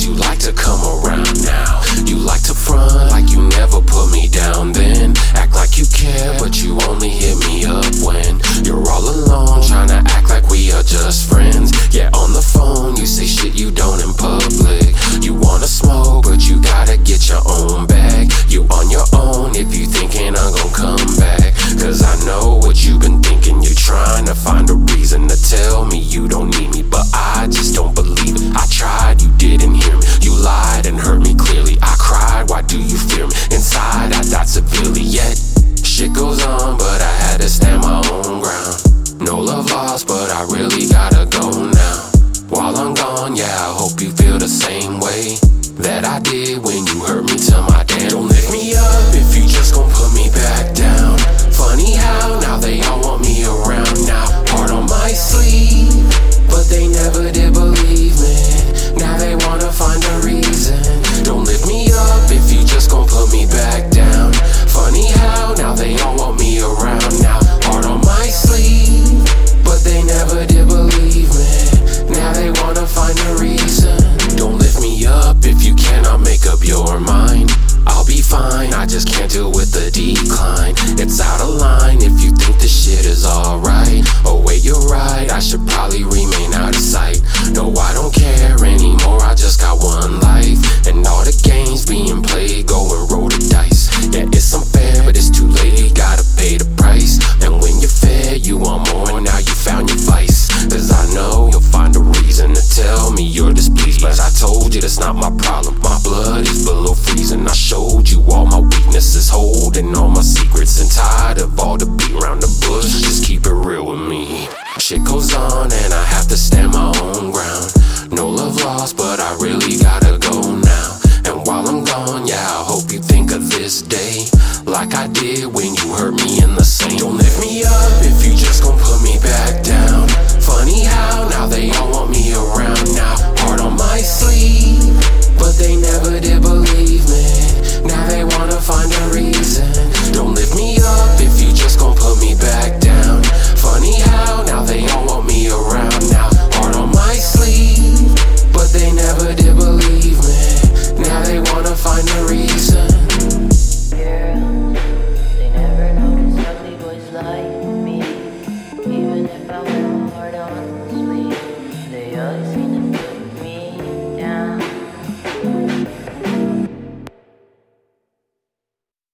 Cause you like to come around now. You like to front like you never put me down then. Act like you care, but you only goes on, but I had to stand my own ground. No love lost, but I really gotta go now. While I'm gone, yeah, I hope you feel the same way that I did when you just can't deal with the decline. It's out of line.